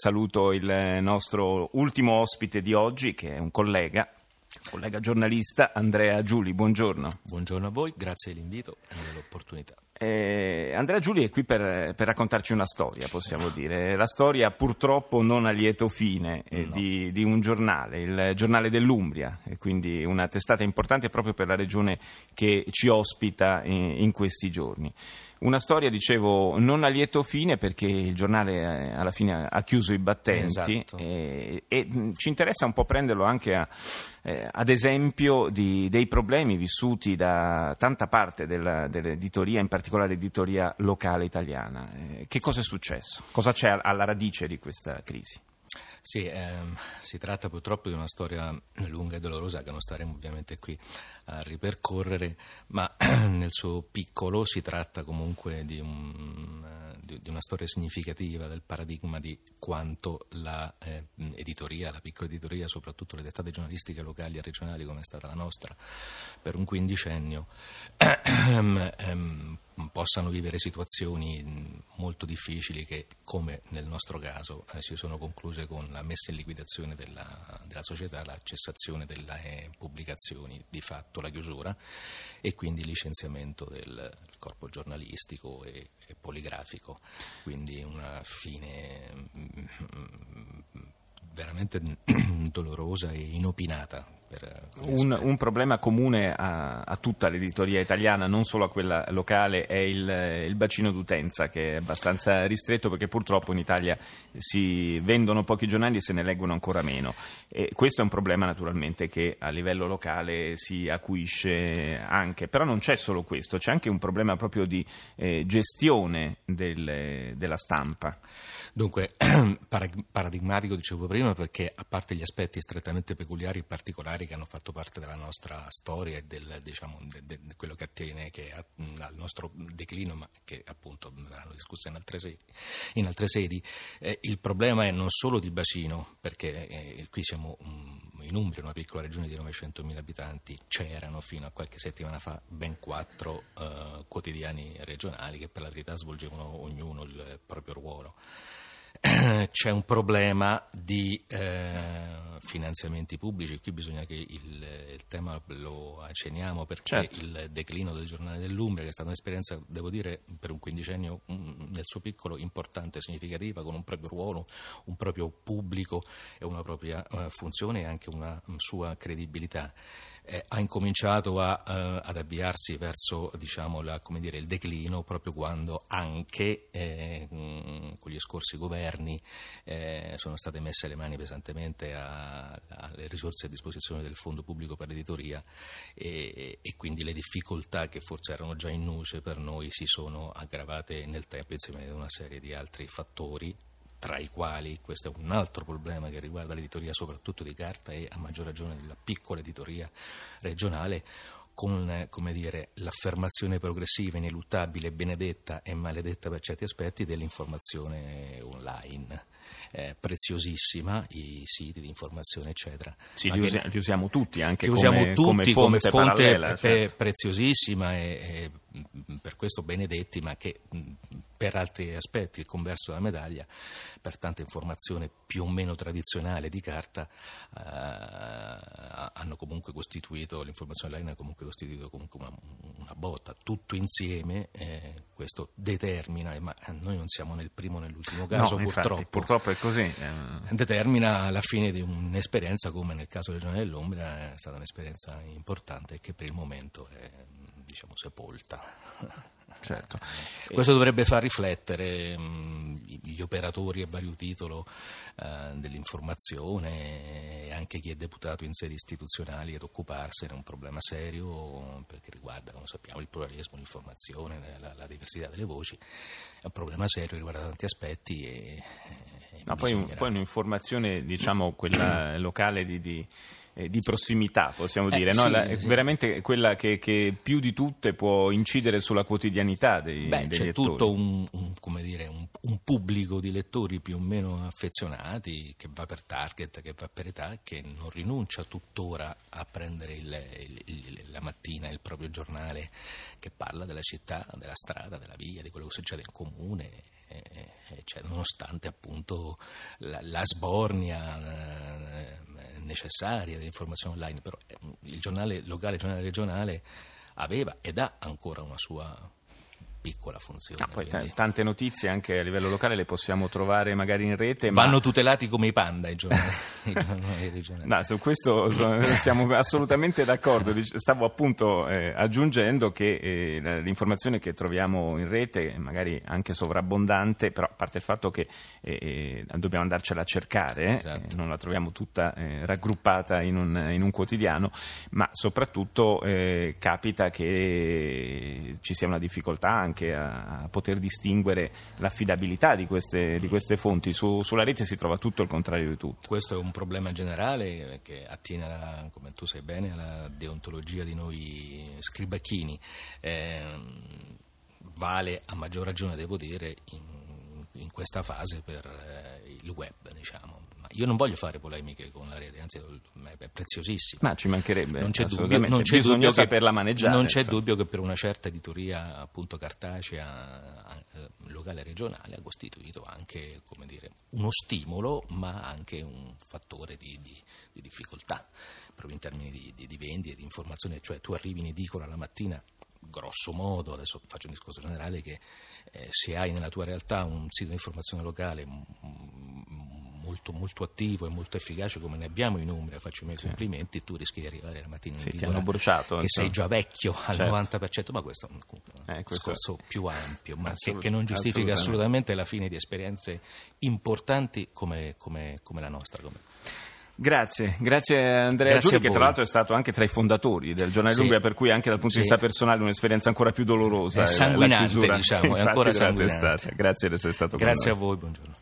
Saluto il nostro ultimo ospite di oggi, che è un collega, collega giornalista, Andrea Giuli. Buongiorno. Buongiorno a voi, grazie dell'invito e dell'opportunità. Eh, Andrea Giuli è qui per, per, raccontarci una storia, possiamo dire. La storia purtroppo non a lieto fine eh, no. di, di, un giornale, il giornale dell'Umbria, e quindi una testata importante proprio per la regione che ci ospita in, in questi giorni. Una storia, dicevo, non a lieto fine perché il giornale eh, alla fine ha chiuso i battenti esatto. e, e, ci interessa un po' prenderlo anche a, eh, ad esempio di, dei problemi vissuti da tanta parte della, dell'editoria, in particolare l'editoria locale italiana. Eh, che cosa è successo? Cosa c'è alla radice di questa crisi? Sì, ehm, si tratta purtroppo di una storia lunga e dolorosa che non staremo ovviamente qui a ripercorrere, ma nel suo piccolo si tratta comunque di, un, di, di una storia significativa del paradigma di quanto la eh, editoria, la piccola editoria, soprattutto le testate giornalistiche locali e regionali come è stata la nostra per un quindicennio, ehm, ehm, possano vivere situazioni molto difficili che, come nel nostro caso, eh, si sono concluse con la messa in liquidazione della, della società, la cessazione delle eh, pubblicazioni, di fatto la chiusura e quindi il licenziamento del corpo giornalistico e, e poligrafico. Quindi una fine veramente dolorosa e inopinata un, un, problema comune a, a, tutta l'editoria italiana, non solo a quella locale, è il, il, bacino d'utenza che è abbastanza ristretto perché purtroppo in Italia si vendono pochi giornali e se ne leggono ancora meno. E questo è un problema naturalmente che a livello locale si acuisce anche, però non c'è solo questo, c'è anche un problema proprio di eh, gestione del, della stampa. Dunque, paradigmatico dicevo prima perché a parte gli aspetti strettamente peculiari e particolari che hanno fatto parte della nostra storia e del, diciamo, de, de, de quello che attiene che a, al nostro declino, ma che appunto verranno discusse in altre sedi, in altre sedi eh, il problema è non solo di bacino, perché eh, qui siamo um, in Umbria, una piccola regione di 900.000 abitanti, c'erano fino a qualche settimana fa ben quattro uh, quotidiani regionali che per la verità svolgevano ognuno il proprio ruolo. c'è un problema di eh, finanziamenti pubblici, qui bisogna che il, il tema lo accenniamo perché certo. il declino del giornale dell'Umbria, che è stata un'esperienza, devo dire, per un quindicennio mm, nel suo piccolo importante e significativa, con un proprio ruolo, un proprio pubblico e una propria uh, funzione e anche una um, sua credibilità eh, ha incominciato a, eh, ad avviarsi verso diciamo, la, dire, il declino proprio quando anche eh, con gli scorsi governi eh, sono state messe le mani pesantemente alle risorse a disposizione del Fondo Pubblico per l'Editoria e, e, quindi le difficoltà che forse erano già in nuce per noi si sono aggravate nel tempo insieme ad una serie di altri fattori tra i quali questo è un altro problema che riguarda l'editoria soprattutto di carta e a maggior ragione della piccola editoria regionale con dire, l'affermazione progressiva, ineluttabile, benedetta e maledetta per certi aspetti dell'informazione online. Eh, preziosissima, i siti di informazione, eccetera. Sì, li, usi, li, usiamo tutti anche come, usiamo tutti come fonte, come fonte pe, certo. preziosissima e, e, per questo benedetti, ma che per altri aspetti, il converso della medaglia, per tanta informazione più o meno tradizionale di carta, eh, hanno comunque costituito, l'informazione online ha comunque costituito comunque una, una botta. Tutto insieme eh, questo determina, ma noi non siamo nel primo né nell'ultimo caso no, purtroppo, infatti, purtroppo è così. Eh. Determina la fine di un'esperienza come nel caso del Giornale dell'Ombra è stata un'esperienza importante che per il momento è diciamo sepolta. Certo. Questo dovrebbe far riflettere mh, gli operatori a vario titolo eh, dell'informazione e anche chi è deputato in sedi istituzionali ad occuparsene, è un problema serio perché riguarda, come sappiamo, il pluralismo, l'informazione, la, la diversità delle voci, è un problema serio, riguarda tanti aspetti e, e no, poi, poi, un'informazione, diciamo, quella locale di, di eh, di prossimità, possiamo dire, eh, no? sì, La, sì. veramente quella che, che, più di tutte può incidere sulla quotidianità dei, Beh, dei c'è lettori. tutto un, un, dire, un, un, pubblico di lettori più o meno affezionati che va per target, che va per età, che non rinuncia tuttora a prendere il, il, il, la mattina il proprio giornale che parla della città, della strada, della via, di quello che succede in comune cioè, nonostante appunto la, la sbornia eh, necessaria dell'informazione online, però il giornale locale, il giornale regionale aveva ed ha ancora una sua piccola funzione. Ah, poi quindi... tante notizie anche a livello locale le possiamo trovare magari in rete. Vanno ma... tutelati come i panda i giornali, i giornali regionali. No, su questo siamo assolutamente d'accordo. Stavo appunto eh, aggiungendo che eh, l'informazione che troviamo in rete, magari anche sovrabbondante, però a parte il fatto che eh, eh dobbiamo andarcela a cercare, eh, esatto. non la troviamo tutta eh, raggruppata in un, in un, quotidiano, ma soprattutto capita che ci sia una difficoltà anche a, a poter distinguere l'affidabilità di queste, di queste fonti. Su, sulla rete si trova tutto il contrario di tutto. Questo è un problema generale che attiene, alla, come tu sai bene, alla deontologia di noi scribacchini. Eh, vale a maggior ragione, devo dire, in, in questa fase per eh, il web, diciamo io non voglio fare polemiche con la rete, anzi è preziosissima. Ma ci mancherebbe. Non c'è dubbio, non c'è dubbio che, per la maneggiare. Non c'è dubbio che per una certa editoria appunto cartacea eh, locale e regionale ha costituito anche dire, uno stimolo ma anche un fattore di, di, di difficoltà proprio in termini di, di, di vendita, di informazione, cioè tu arrivi in edicola la mattina grosso modo, adesso faccio un discorso generale, che eh, se hai nella tua realtà un sito di informazione locale molto, molto attivo e molto efficace come ne abbiamo in Umbria, faccio i miei sì. complimenti, tu rischi di arrivare la mattina in sì, ti hanno bruciato, che insomma. sei già vecchio al certo. 90%, ma questo è un, eh, questo discorso più ampio, ma Assolut- che, che, non giustifica assolutamente. assolutamente. la fine di esperienze importanti come, come, come la nostra. Come. Grazie, grazie Andrea grazie che tra l'altro è stato anche tra i fondatori del giornale sì. Umbria per cui anche dal punto sì. di vista personale un'esperienza ancora più dolorosa. È sanguinante diciamo, è ancora sanguinante. Grazie di essere stato Grazie a voi, buongiorno.